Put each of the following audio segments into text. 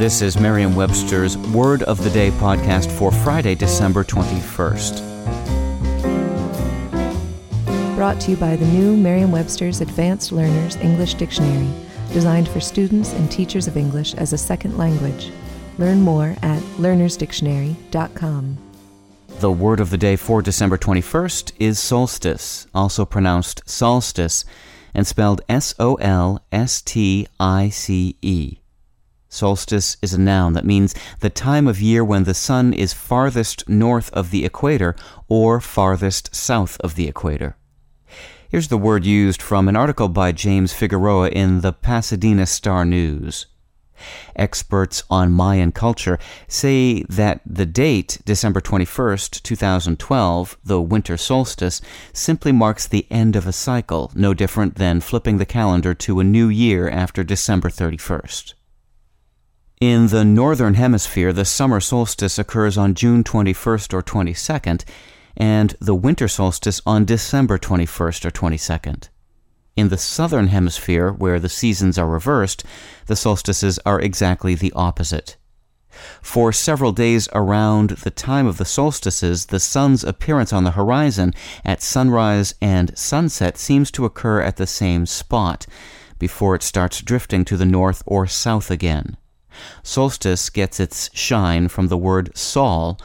This is Merriam-Webster's Word of the Day podcast for Friday, December 21st. Brought to you by the new Merriam-Webster's Advanced Learners English Dictionary, designed for students and teachers of English as a second language. Learn more at learnersdictionary.com. The word of the day for December 21st is solstice, also pronounced solstice, and spelled S O L S T I C E. Solstice is a noun that means the time of year when the sun is farthest north of the equator or farthest south of the equator. Here's the word used from an article by James Figueroa in the Pasadena Star News. Experts on Mayan culture say that the date, December 21st, 2012, the winter solstice, simply marks the end of a cycle, no different than flipping the calendar to a new year after December 31st. In the Northern Hemisphere, the summer solstice occurs on June 21st or 22nd, and the winter solstice on December 21st or 22nd. In the Southern Hemisphere, where the seasons are reversed, the solstices are exactly the opposite. For several days around the time of the solstices, the sun's appearance on the horizon at sunrise and sunset seems to occur at the same spot, before it starts drifting to the north or south again. Solstice gets its shine from the word sol,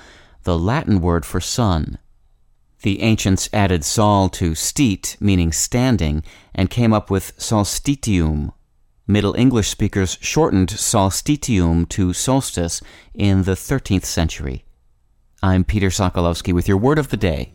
the Latin word for sun. The ancients added sol to stit, meaning standing, and came up with solstitium. Middle English speakers shortened solstitium to solstice in the 13th century. I'm Peter Sokolowski with your word of the day.